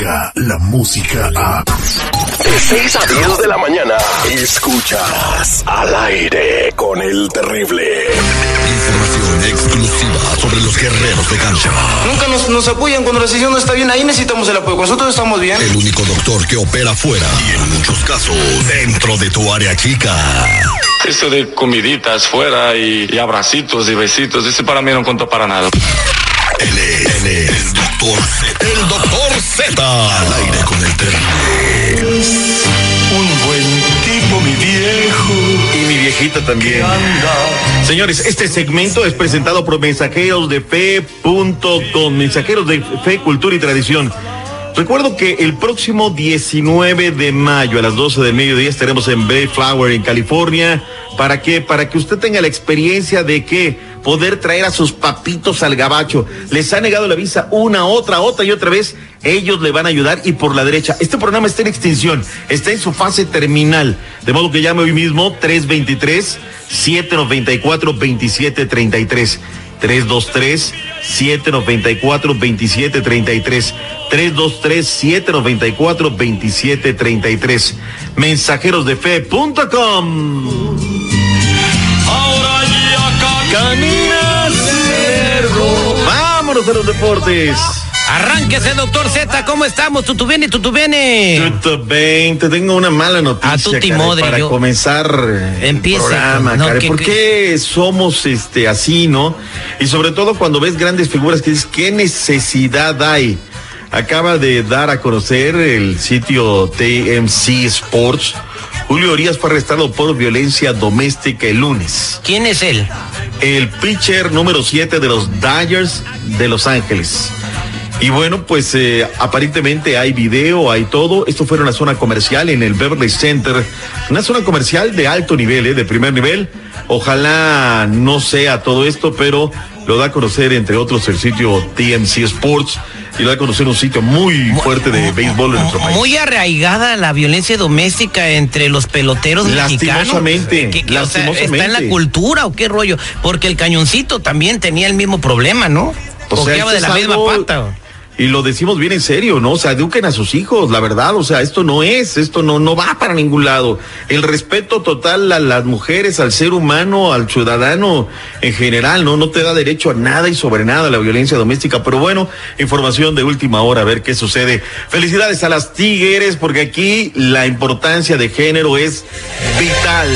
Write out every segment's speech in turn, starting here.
la música a... De 6 a 10 de la mañana, escuchas al aire con el terrible. Información exclusiva sobre los guerreros de cancha. Nunca nos, nos apoyan cuando la sesión no está bien. Ahí necesitamos el apoyo. Nosotros estamos bien. El único doctor que opera fuera y en muchos casos dentro de tu área chica. Eso de comiditas fuera y, y abracitos y besitos, ese para mí no contó para nada. Él es, él es el doctor Z. El doctor Z. Al aire con el terrible. Un buen tipo, mi viejo. Y mi viejita también. Anda. Señores, este segmento es presentado por mensajeros de fe.com, mensajeros de fe, cultura y tradición. Recuerdo que el próximo 19 de mayo a las 12 del mediodía estaremos en Bayflower, en California. ¿Para qué? Para que usted tenga la experiencia de que poder traer a sus papitos al gabacho. Les ha negado la visa una, otra, otra y otra vez. Ellos le van a ayudar y por la derecha. Este programa está en extinción, está en su fase terminal. De modo que llame hoy mismo 323 794 2733. 323-794-2733. 323-794-2733. Mensajerosdefe.com. A los deportes. Arránquese, doctor Z, ¿cómo estamos? ¿Tutu viene, tutu viene? Tutto bien, te tengo una mala noticia. A para yo- comenzar eh, Empiece, el programa, no, que- ¿Por que- qué somos este así, no? Y sobre todo cuando ves grandes figuras que dices, ¿qué necesidad hay? Acaba de dar a conocer el sitio TMC Sports. Julio Orías fue arrestado por violencia doméstica el lunes. ¿Quién es él? El pitcher número 7 de los Dodgers de Los Ángeles. Y bueno, pues eh, aparentemente hay video, hay todo. Esto fue en una zona comercial en el Beverly Center. Una zona comercial de alto nivel, eh, de primer nivel. Ojalá no sea todo esto, pero lo da a conocer, entre otros, el sitio TMC Sports. Y da a conocer un sitio muy fuerte de béisbol en nuestro país. Muy arraigada la violencia doméstica entre los peloteros mexicanos. Lastimosamente, ¿Qué- qué- o sea, ¿Está en la lastimosamente. cultura o qué rollo? Porque el cañoncito también tenía el mismo problema, ¿no? O sea, de la misma algo- pata. Y lo decimos bien en serio, ¿no? O sea, eduquen a sus hijos, la verdad. O sea, esto no es, esto no, no va para ningún lado. El respeto total a las mujeres, al ser humano, al ciudadano en general, ¿no? No te da derecho a nada y sobre nada la violencia doméstica. Pero bueno, información de última hora, a ver qué sucede. Felicidades a las Tigres, porque aquí la importancia de género es vital.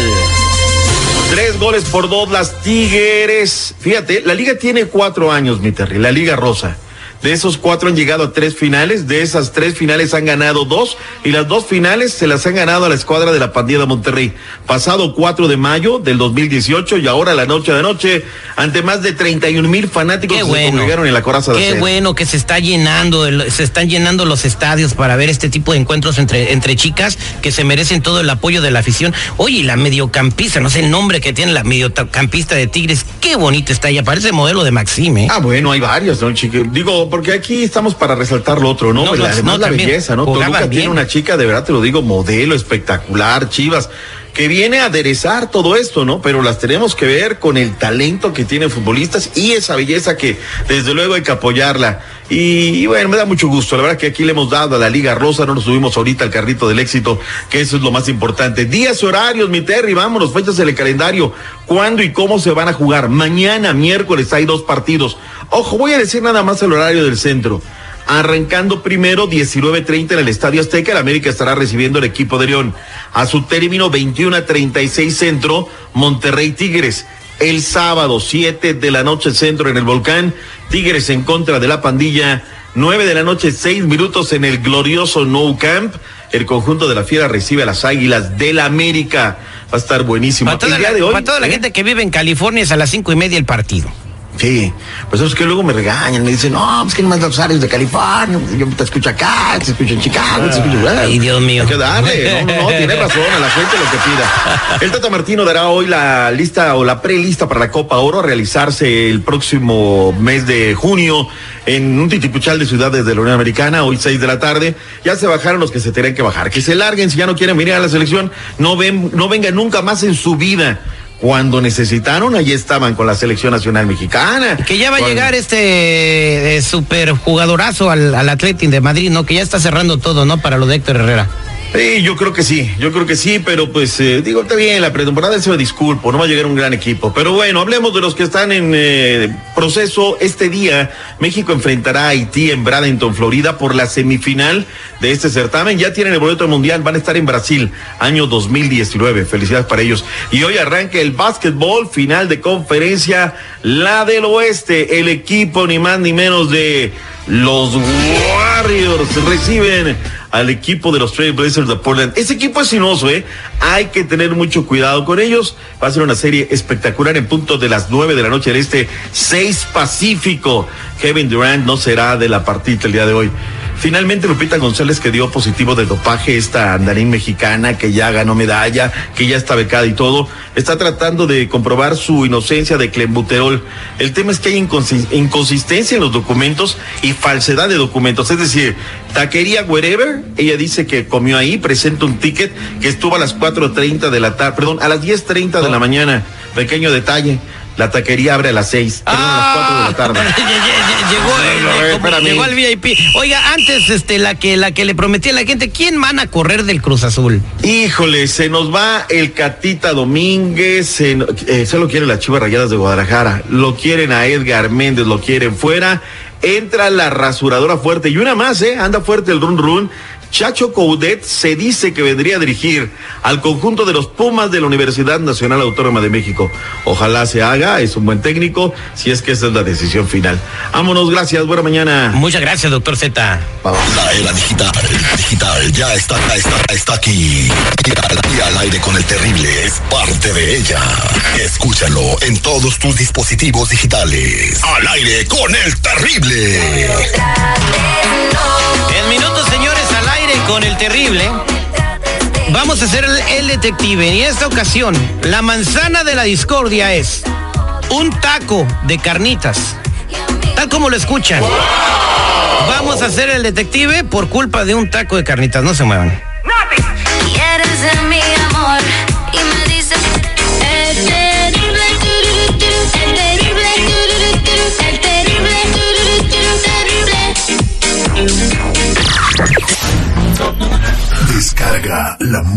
Tres goles por dos, las Tigres. Fíjate, la liga tiene cuatro años, mi Terry, la Liga Rosa. De esos cuatro han llegado a tres finales, de esas tres finales han ganado dos y las dos finales se las han ganado a la escuadra de la pandilla de Monterrey. Pasado 4 de mayo del 2018 y ahora la noche de noche ante más de 31 mil fanáticos que se congregaron en la coraza de Qué acero. bueno que se está llenando, se están llenando los estadios para ver este tipo de encuentros entre, entre chicas que se merecen todo el apoyo de la afición. Oye, y la mediocampista, no sé el nombre que tiene la mediocampista de Tigres, qué bonita está ella, parece modelo de Maxime. ¿eh? Ah, bueno, hay varios, ¿no, chico? Digo, porque aquí estamos para resaltar lo otro, ¿no? No, Pues, pues, además no, la belleza, ¿no? Toluca tiene bien. una chica, de verdad te lo digo, modelo, espectacular, chivas, que viene a aderezar todo esto, ¿no? Pero las tenemos que ver con el talento que tienen futbolistas y esa belleza que desde luego hay que apoyarla. Y, bueno, me da mucho gusto. La verdad que aquí le hemos dado a la Liga Rosa, no nos subimos ahorita al carrito del éxito, que eso es lo más importante. Días horarios, mi Terry, vámonos, fechas en el calendario. ¿Cuándo y cómo se van a jugar? Mañana, miércoles, hay dos partidos. Ojo, voy a decir nada más el horario del centro. Arrancando primero 19.30 en el Estadio Azteca, el América estará recibiendo el equipo de León. A su término 21.36 centro, Monterrey Tigres. El sábado 7 de la noche centro en el Volcán, Tigres en contra de la pandilla. 9 de la noche, 6 minutos en el glorioso No Camp. El conjunto de la Fiera recibe a las Águilas del América. Va a estar buenísimo. Para toda, El la, día de hoy, para toda la ¿eh? gente que vive en California es a las cinco y media el partido. Sí, pues es que luego me regañan, me dicen, no, pues que nomás los áreas de California, yo te escucho acá, te escucho en Chicago, te escucho... Ay, Dios mío. Hay que darle, no, no, no, tiene razón, a la gente lo que pida. El Tata Martino dará hoy la lista o la prelista para la Copa Oro a realizarse el próximo mes de junio en un titipuchal de ciudades de la Unión Americana, hoy seis de la tarde. Ya se bajaron los que se tienen que bajar, que se larguen si ya no quieren venir a la selección, no ven, no vengan nunca más en su vida. Cuando necesitaron, allí estaban con la selección nacional mexicana. Que ya va a llegar este eh, super jugadorazo al, al Athletic de Madrid, ¿no? Que ya está cerrando todo, ¿no? Para lo de Héctor Herrera. Sí, yo creo que sí, yo creo que sí, pero pues eh, digo, está bien, la pretemporada se me disculpo, no va a llegar un gran equipo. Pero bueno, hablemos de los que están en eh, proceso. Este día, México enfrentará a Haití en Bradenton, Florida, por la semifinal de este certamen. Ya tienen el boleto al mundial, van a estar en Brasil, año 2019. Felicidades para ellos. Y hoy arranca el básquetbol, final de conferencia, la del oeste, el equipo ni más ni menos de los Warriors reciben al equipo de los Trail Blazers de Portland. Ese equipo es sinuoso, ¿eh? Hay que tener mucho cuidado con ellos. Va a ser una serie espectacular en punto de las nueve de la noche del este, 6 Pacífico. Kevin Durant no será de la partida el día de hoy. Finalmente, Lupita González, que dio positivo de dopaje, esta andarín mexicana que ya ganó medalla, que ya está becada y todo, está tratando de comprobar su inocencia de clenbuterol. El tema es que hay inconsi- inconsistencia en los documentos y falsedad de documentos. Es decir, taquería wherever, ella dice que comió ahí, presenta un ticket que estuvo a las 4.30 de la tarde, perdón, a las 10.30 de la mañana. Pequeño detalle. La taquería abre a las 6, perdón, a las 4 de la tarde. Lle- lle- lle- llegó, eh, no, llegó al VIP. Oiga, antes, este, la que, la que le prometí a la gente, ¿quién van a correr del Cruz Azul? Híjole, se nos va el Catita Domínguez, se, eh, se lo quieren las Chivas Rayadas de Guadalajara, lo quieren a Edgar Méndez, lo quieren fuera, entra la rasuradora fuerte y una más, ¿eh? Anda fuerte el run run. Chacho Coudet se dice que vendría a dirigir al conjunto de los Pumas de la Universidad Nacional Autónoma de México. Ojalá se haga, es un buen técnico, si es que esa es la decisión final. Vámonos, gracias, buena mañana. Muchas gracias, doctor Z. La era digital, digital, ya está, está, está aquí. Y al, y al aire con el terrible es parte de ella. Escúchalo en todos tus dispositivos digitales. Al aire con el terrible. Con el terrible. Vamos a hacer el, el detective. Y en esta ocasión, la manzana de la discordia es un taco de carnitas. Tal como lo escuchan. Vamos a hacer el detective por culpa de un taco de carnitas. No se muevan.